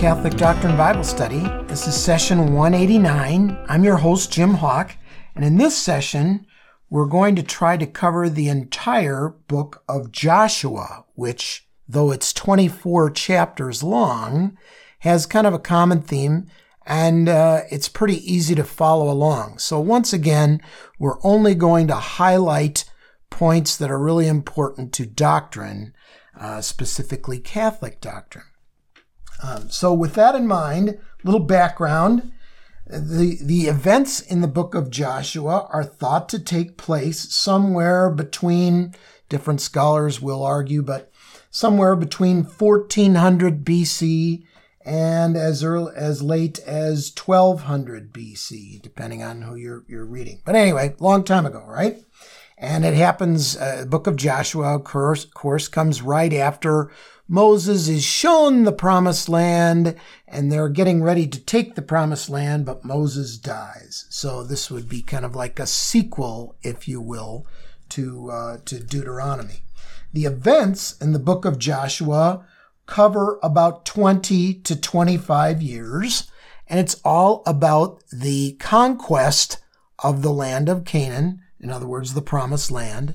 Catholic Doctrine Bible Study. This is session 189. I'm your host, Jim Hawk, and in this session, we're going to try to cover the entire book of Joshua, which, though it's 24 chapters long, has kind of a common theme and uh, it's pretty easy to follow along. So, once again, we're only going to highlight points that are really important to doctrine, uh, specifically Catholic doctrine. Um, so, with that in mind, little background. The, the events in the book of Joshua are thought to take place somewhere between, different scholars will argue, but somewhere between 1400 BC and as early as late as 1200 BC, depending on who you're, you're reading. But anyway, long time ago, right? And it happens, uh, book of Joshua, of course, course, comes right after Moses is shown the promised land and they're getting ready to take the promised land, but Moses dies. So this would be kind of like a sequel, if you will, to, uh, to Deuteronomy. The events in the book of Joshua cover about 20 to 25 years, and it's all about the conquest of the land of Canaan, in other words, the promised land,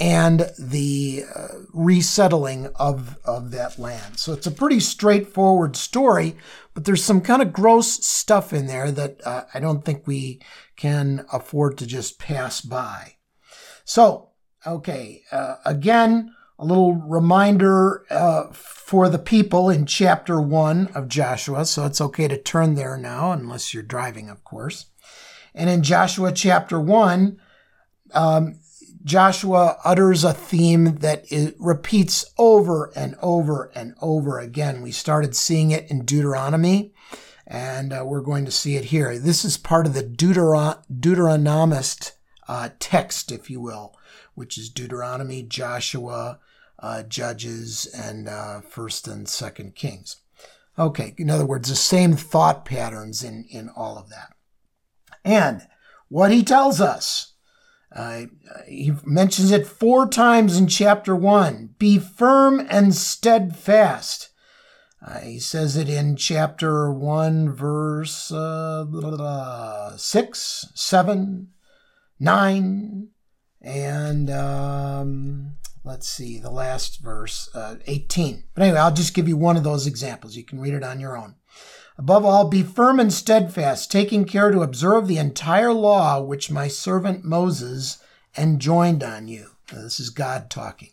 and the uh, resettling of, of that land. So it's a pretty straightforward story, but there's some kind of gross stuff in there that uh, I don't think we can afford to just pass by. So, okay, uh, again, a little reminder uh, for the people in chapter 1 of Joshua. So it's okay to turn there now, unless you're driving, of course. And in Joshua chapter 1, um, Joshua utters a theme that repeats over and over and over again. We started seeing it in Deuteronomy, and uh, we're going to see it here. This is part of the Deuteron- Deuteronomist uh, text, if you will, which is Deuteronomy, Joshua, uh, Judges, and uh, First and Second Kings. Okay, in other words, the same thought patterns in, in all of that. And what he tells us uh, he mentions it four times in chapter one be firm and steadfast. Uh, he says it in chapter 1, verse uh, 6, 7, 9, and um, let's see, the last verse, uh, 18. But anyway, I'll just give you one of those examples. You can read it on your own. Above all, be firm and steadfast, taking care to observe the entire law which my servant Moses enjoined on you. Now, this is God talking.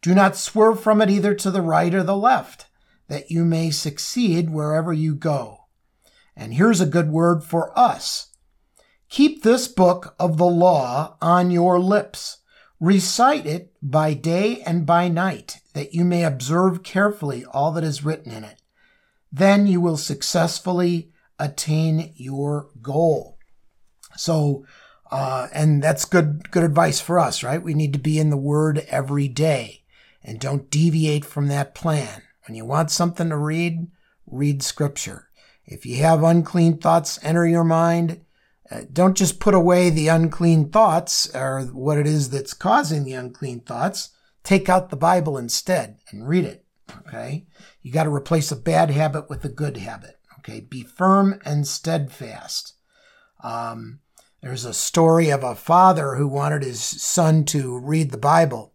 Do not swerve from it either to the right or the left, that you may succeed wherever you go. And here's a good word for us. Keep this book of the law on your lips. Recite it by day and by night, that you may observe carefully all that is written in it then you will successfully attain your goal. So, uh, and that's good, good advice for us, right? We need to be in the Word every day and don't deviate from that plan. When you want something to read, read Scripture. If you have unclean thoughts enter your mind, uh, don't just put away the unclean thoughts or what it is that's causing the unclean thoughts. Take out the Bible instead and read it. Okay. You got to replace a bad habit with a good habit. Okay. Be firm and steadfast. Um, there's a story of a father who wanted his son to read the Bible.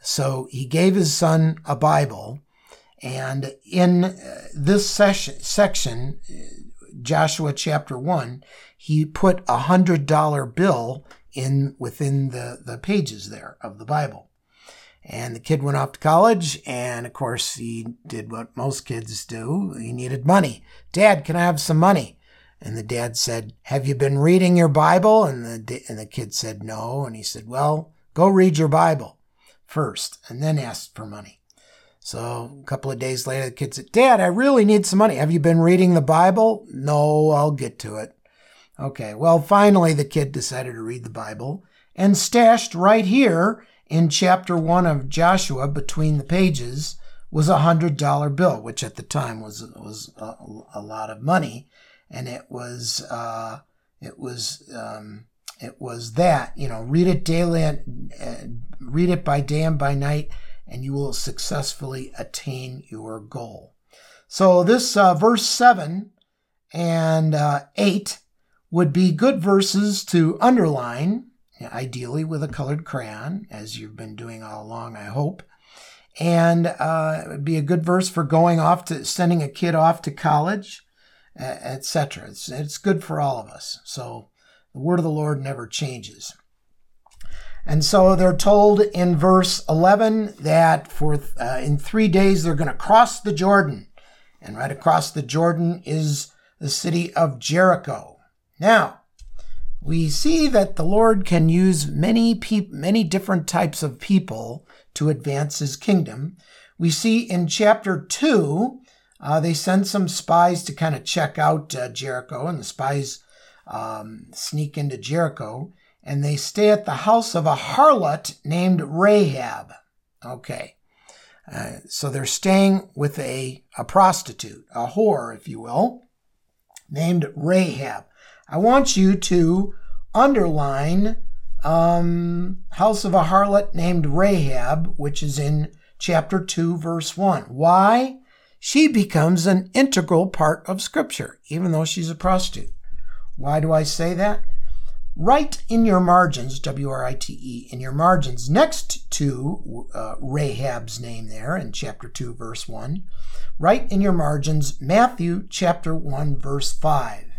So he gave his son a Bible. And in uh, this session, section, Joshua chapter 1, he put a hundred dollar bill in within the, the pages there of the Bible. And the kid went off to college, and of course, he did what most kids do. He needed money. Dad, can I have some money? And the dad said, Have you been reading your Bible? And the, and the kid said, No. And he said, Well, go read your Bible first, and then ask for money. So a couple of days later, the kid said, Dad, I really need some money. Have you been reading the Bible? No, I'll get to it. Okay, well, finally, the kid decided to read the Bible and stashed right here in chapter one of Joshua, between the pages, was a hundred dollar bill, which at the time was was a, a lot of money, and it was uh, it was um, it was that you know read it daily and uh, read it by day and by night, and you will successfully attain your goal. So this uh, verse 7 and uh, 8 would be good verses to underline, ideally with a colored crayon, as you've been doing all along, I hope. And uh, be a good verse for going off to sending a kid off to college, etc. It's, it's good for all of us. So the word of the Lord never changes. And so they're told in verse 11 that for uh, in three days they're going to cross the Jordan. And right across the Jordan is the city of Jericho. Now, we see that the Lord can use many many different types of people to advance his kingdom. We see in chapter 2, uh, they send some spies to kind of check out uh, Jericho, and the spies um, sneak into Jericho, and they stay at the house of a harlot named Rahab. Okay. Uh, so they're staying with a, a prostitute, a whore, if you will, named Rahab. I want you to underline um, house of a harlot named Rahab, which is in chapter 2, verse 1. Why? She becomes an integral part of Scripture, even though she's a prostitute. Why do I say that? Write in your margins, W R I T E, in your margins next to uh, Rahab's name there in chapter 2, verse 1. Write in your margins Matthew chapter 1, verse 5.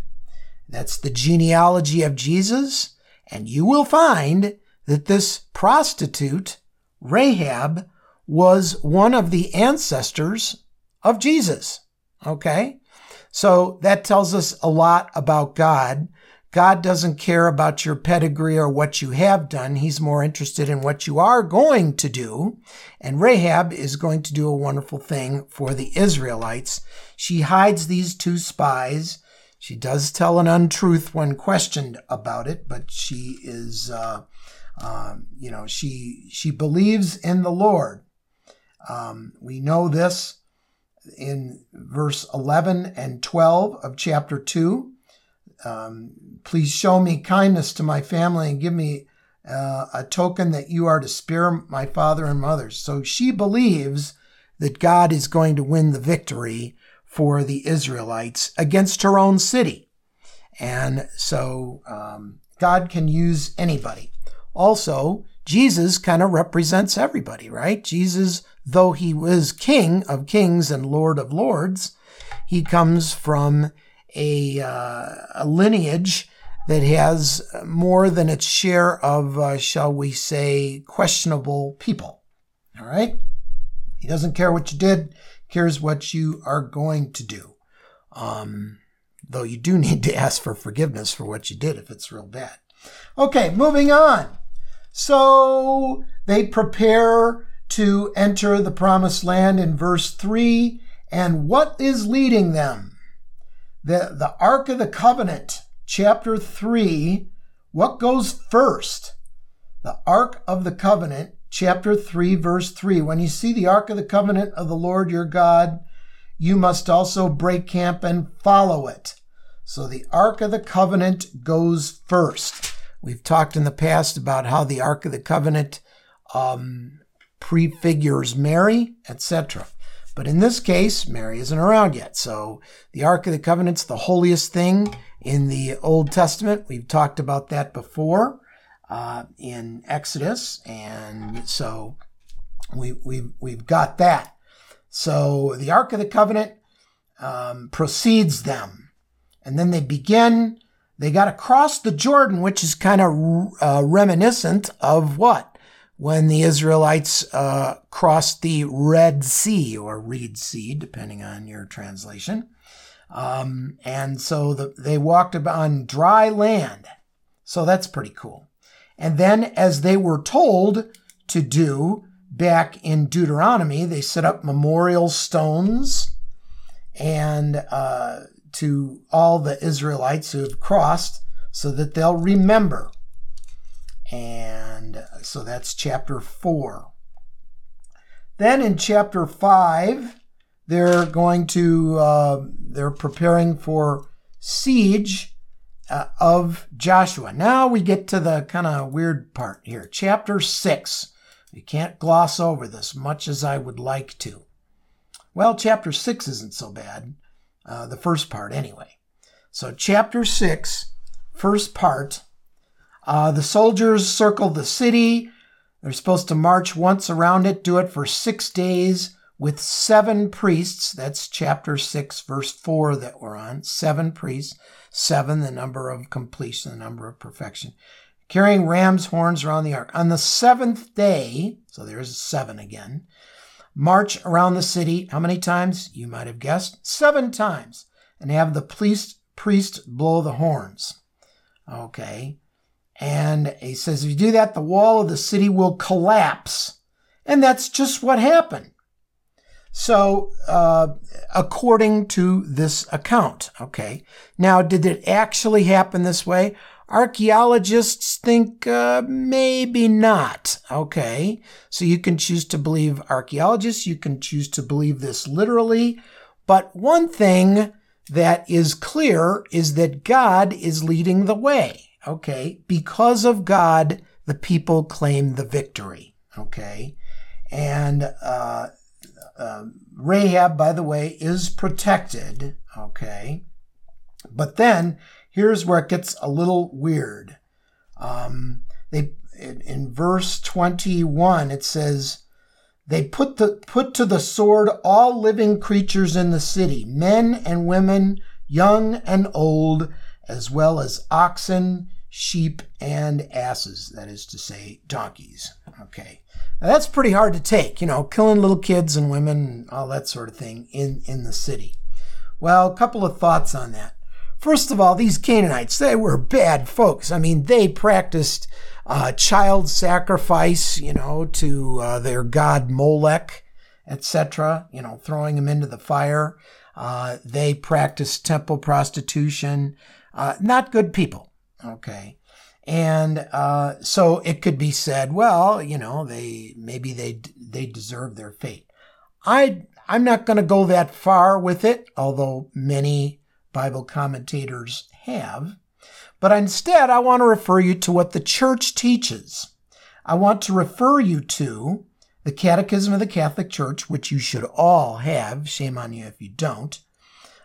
That's the genealogy of Jesus, and you will find that this prostitute, Rahab, was one of the ancestors of Jesus. Okay? So that tells us a lot about God. God doesn't care about your pedigree or what you have done. He's more interested in what you are going to do. And Rahab is going to do a wonderful thing for the Israelites. She hides these two spies. She does tell an untruth when questioned about it, but she is, uh, um, you know, she she believes in the Lord. Um, we know this in verse 11 and 12 of chapter 2. Um, please show me kindness to my family and give me uh, a token that you are to spare my father and mother. So she believes that God is going to win the victory for the Israelites against her own city. And so um, God can use anybody. Also, Jesus kind of represents everybody, right? Jesus, though he was King of kings and Lord of lords, he comes from a, uh, a lineage that has more than its share of, uh, shall we say, questionable people. All right? He doesn't care what you did, cares what you are going to do. Um, though you do need to ask for forgiveness for what you did if it's real bad. Okay, moving on. So they prepare to enter the promised land in verse 3. And what is leading them? The, the Ark of the Covenant, chapter 3. What goes first? The Ark of the Covenant, chapter 3, verse 3. When you see the Ark of the Covenant of the Lord your God, you must also break camp and follow it. So the Ark of the Covenant goes first. We've talked in the past about how the Ark of the Covenant um, prefigures Mary, etc. But in this case, Mary isn't around yet. So the Ark of the Covenant's the holiest thing in the Old Testament. We've talked about that before uh, in Exodus, and so we, we've we've got that. So the Ark of the Covenant um, precedes them, and then they begin they got to cross the Jordan, which is kind of uh, reminiscent of what? When the Israelites uh, crossed the Red Sea or Reed Sea, depending on your translation. Um, and so the, they walked on dry land. So that's pretty cool. And then, as they were told to do back in Deuteronomy, they set up memorial stones and uh, to all the Israelites who have crossed so that they'll remember. And so that's chapter 4. Then in chapter 5, they're going to, uh, they're preparing for siege uh, of Joshua. Now we get to the kind of weird part here. Chapter 6. You can't gloss over this much as I would like to. Well, chapter 6 isn't so bad, uh, the first part anyway. So, chapter 6, first part, uh, the soldiers circle the city. They're supposed to march once around it, do it for six days with seven priests. That's chapter 6, verse 4 that we're on. Seven priests. Seven, the number of completion, the number of perfection. Carrying ram's horns around the ark. On the seventh day, so there's seven again, march around the city. How many times? You might have guessed. Seven times. And have the priest, priest blow the horns. Okay. And he says, if you do that, the wall of the city will collapse. And that's just what happened. So, uh, according to this account, okay. Now, did it actually happen this way? Archaeologists think uh, maybe not. Okay. So you can choose to believe archaeologists. You can choose to believe this literally. But one thing that is clear is that God is leading the way. Okay. Because of God, the people claim the victory. Okay. And, uh, uh, Rahab, by the way, is protected. Okay. But then here's where it gets a little weird. Um, they in, in verse 21 it says they put the put to the sword all living creatures in the city, men and women, young and old, as well as oxen, sheep, and asses. That is to say, donkeys. Okay. Now that's pretty hard to take, you know, killing little kids and women and all that sort of thing in, in the city. Well, a couple of thoughts on that. First of all, these Canaanites, they were bad folks. I mean, they practiced uh, child sacrifice, you know, to uh, their god Molech, etc., you know, throwing them into the fire. Uh, they practiced temple prostitution. Uh, not good people, okay? And uh, so it could be said, well, you know, they maybe they they deserve their fate. I I'm not going to go that far with it, although many Bible commentators have. But instead, I want to refer you to what the church teaches. I want to refer you to the Catechism of the Catholic Church, which you should all have. Shame on you if you don't.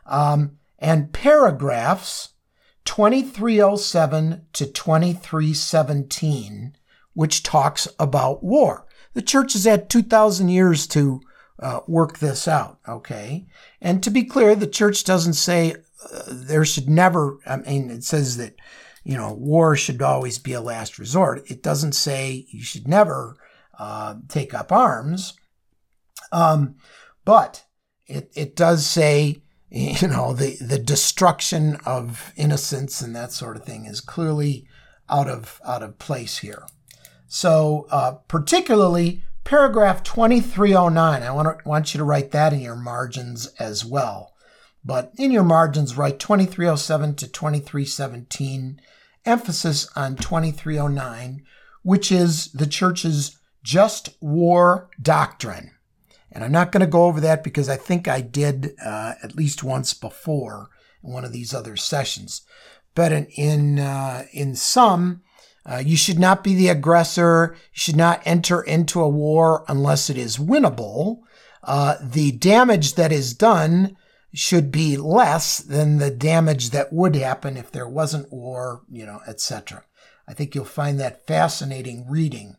Um, and paragraphs 2307 to 2317, which talks about war. The church has had 2,000 years to uh, work this out, okay? And to be clear, the church doesn't say uh, there should never, I mean, it says that, you know, war should always be a last resort. It doesn't say you should never uh, take up arms. Um, but it, it does say you know, the, the destruction of innocence and that sort of thing is clearly out of, out of place here. So, uh, particularly paragraph 2309, I want, to, want you to write that in your margins as well. But in your margins, write 2307 to 2317, emphasis on 2309, which is the church's just war doctrine. And I'm not going to go over that because I think I did uh, at least once before in one of these other sessions. But in in, uh, in some, uh, you should not be the aggressor. You should not enter into a war unless it is winnable. Uh, the damage that is done should be less than the damage that would happen if there wasn't war, you know, etc. I think you'll find that fascinating reading.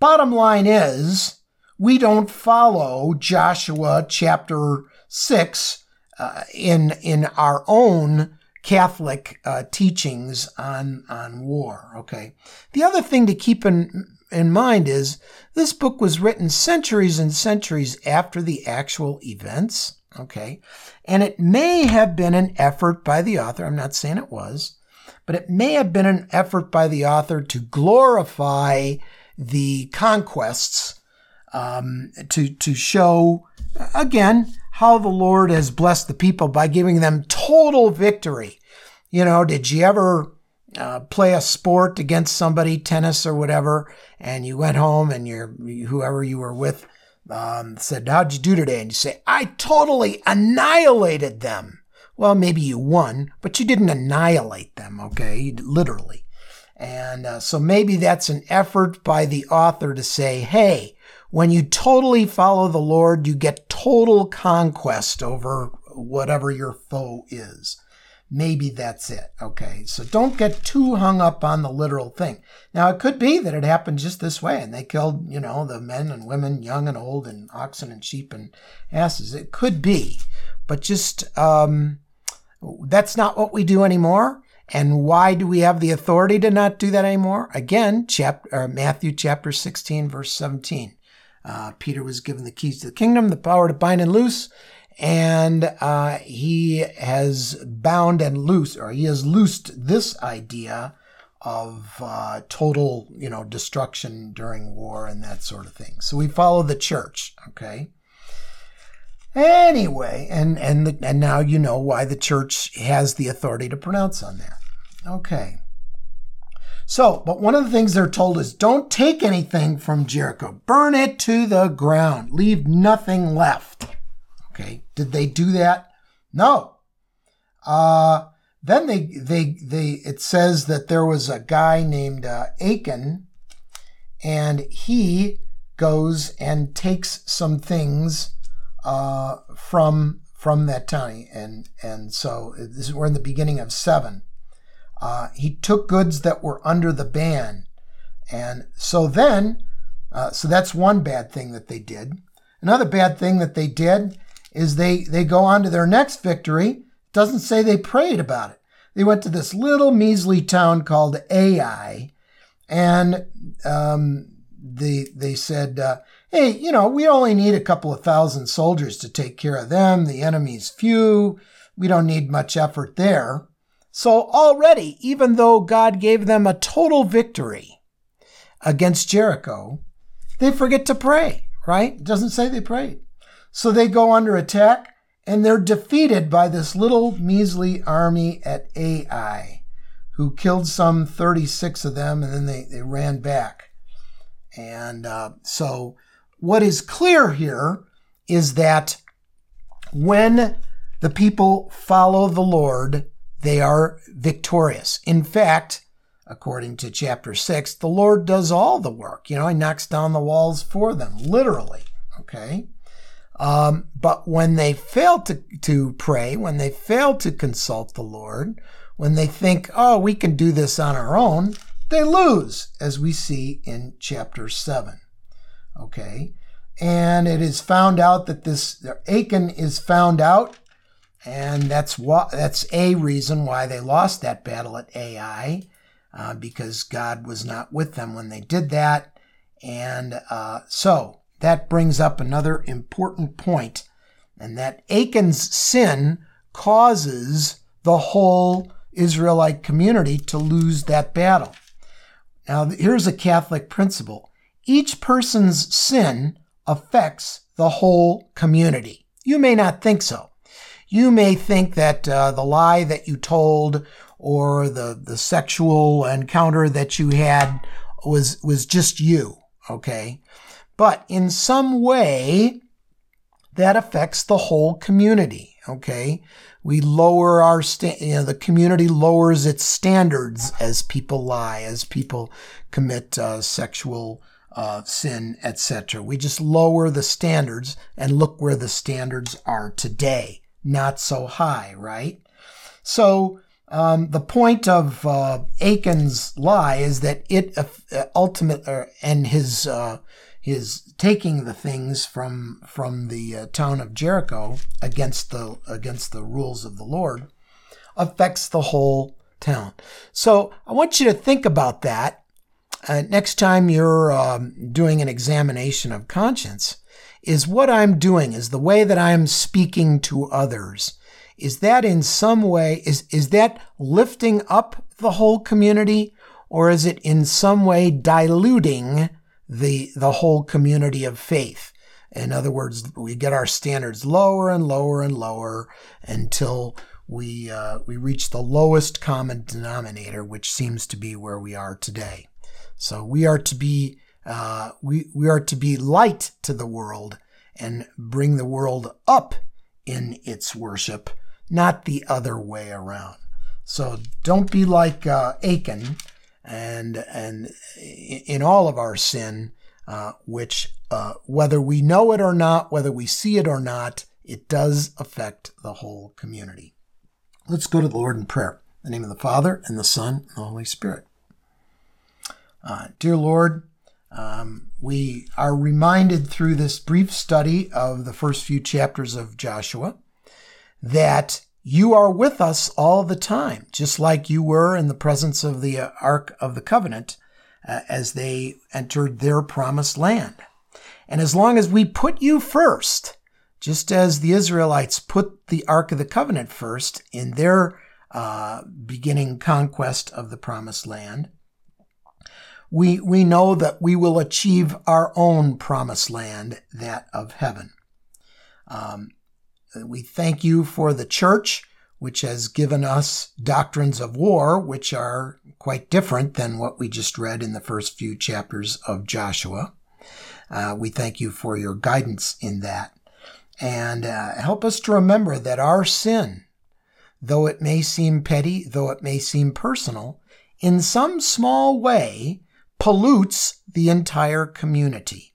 Bottom line is, we don't follow Joshua chapter 6 uh, in, in our own Catholic uh, teachings on, on war. Okay. The other thing to keep in, in mind is this book was written centuries and centuries after the actual events. Okay. And it may have been an effort by the author. I'm not saying it was, but it may have been an effort by the author to glorify the conquests um, to to show again how the Lord has blessed the people by giving them total victory. You know, did you ever uh, play a sport against somebody, tennis or whatever, and you went home and your whoever you were with um, said, "How'd you do today?" And you say, "I totally annihilated them." Well, maybe you won, but you didn't annihilate them. Okay, literally. And uh, so maybe that's an effort by the author to say, hey, when you totally follow the Lord, you get total conquest over whatever your foe is. Maybe that's it. Okay. So don't get too hung up on the literal thing. Now, it could be that it happened just this way and they killed, you know, the men and women, young and old, and oxen and sheep and asses. It could be. But just, um, that's not what we do anymore. And why do we have the authority to not do that anymore? Again, chapter, Matthew chapter 16, verse 17. Uh, Peter was given the keys to the kingdom, the power to bind and loose, and uh, he has bound and loose, or he has loosed this idea of uh, total, you know, destruction during war and that sort of thing. So we follow the church, okay. Anyway, and and the, and now you know why the church has the authority to pronounce on that. Okay. So, but one of the things they're told is don't take anything from Jericho. Burn it to the ground. Leave nothing left. Okay. Did they do that? No. Uh, then they, they, they, it says that there was a guy named uh, Achan and he goes and takes some things uh, from from that town and and so this is we're in the beginning of seven uh, he took goods that were under the ban. And so then, uh, so that's one bad thing that they did. Another bad thing that they did is they, they go on to their next victory. Doesn't say they prayed about it. They went to this little measly town called Ai, and um, they, they said, uh, hey, you know, we only need a couple of thousand soldiers to take care of them. The enemy's few. We don't need much effort there. So already, even though God gave them a total victory against Jericho, they forget to pray, right? It doesn't say they prayed. So they go under attack and they're defeated by this little measly army at Ai, who killed some 36 of them and then they, they ran back. And uh, so what is clear here is that when the people follow the Lord, they are victorious. In fact, according to chapter 6, the Lord does all the work. You know, He knocks down the walls for them, literally. Okay? Um, but when they fail to, to pray, when they fail to consult the Lord, when they think, oh, we can do this on our own, they lose, as we see in chapter 7. Okay? And it is found out that this, Achan is found out and that's what that's a reason why they lost that battle at Ai, uh, because God was not with them when they did that. And uh, so that brings up another important point, and that Achan's sin causes the whole Israelite community to lose that battle. Now, here's a Catholic principle each person's sin affects the whole community. You may not think so you may think that uh, the lie that you told or the, the sexual encounter that you had was, was just you. Okay. But in some way, that affects the whole community. Okay. We lower our, sta- you know, the community lowers its standards as people lie, as people commit uh, sexual uh, sin, etc. We just lower the standards and look where the standards are today not so high, right? So um, the point of uh, Achan's lie is that it uh, ultimately uh, and his uh, his taking the things from from the uh, town of Jericho against the against the rules of the Lord affects the whole town. So I want you to think about that uh, next time you're um, doing an examination of conscience is what I'm doing, is the way that I'm speaking to others. Is that in some way, is, is that lifting up the whole community or is it in some way diluting the, the whole community of faith? In other words, we get our standards lower and lower and lower until we, uh, we reach the lowest common denominator, which seems to be where we are today. So we are to be uh, we, we are to be light to the world and bring the world up in its worship, not the other way around. So don't be like uh, Achan, and and in all of our sin, uh, which, uh, whether we know it or not, whether we see it or not, it does affect the whole community. Let's go to the Lord in prayer. In the name of the Father, and the Son, and the Holy Spirit. Uh, dear Lord, um, we are reminded through this brief study of the first few chapters of Joshua that you are with us all the time, just like you were in the presence of the uh, Ark of the Covenant uh, as they entered their promised land. And as long as we put you first, just as the Israelites put the Ark of the Covenant first in their uh, beginning conquest of the promised land, we, we know that we will achieve our own promised land, that of heaven. Um, we thank you for the church, which has given us doctrines of war, which are quite different than what we just read in the first few chapters of Joshua. Uh, we thank you for your guidance in that. And uh, help us to remember that our sin, though it may seem petty, though it may seem personal, in some small way pollutes the entire community.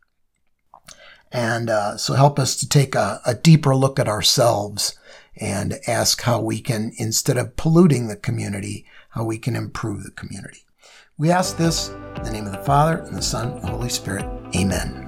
And uh, so help us to take a, a deeper look at ourselves and ask how we can, instead of polluting the community, how we can improve the community. We ask this in the name of the Father, and the Son, and the Holy Spirit. Amen.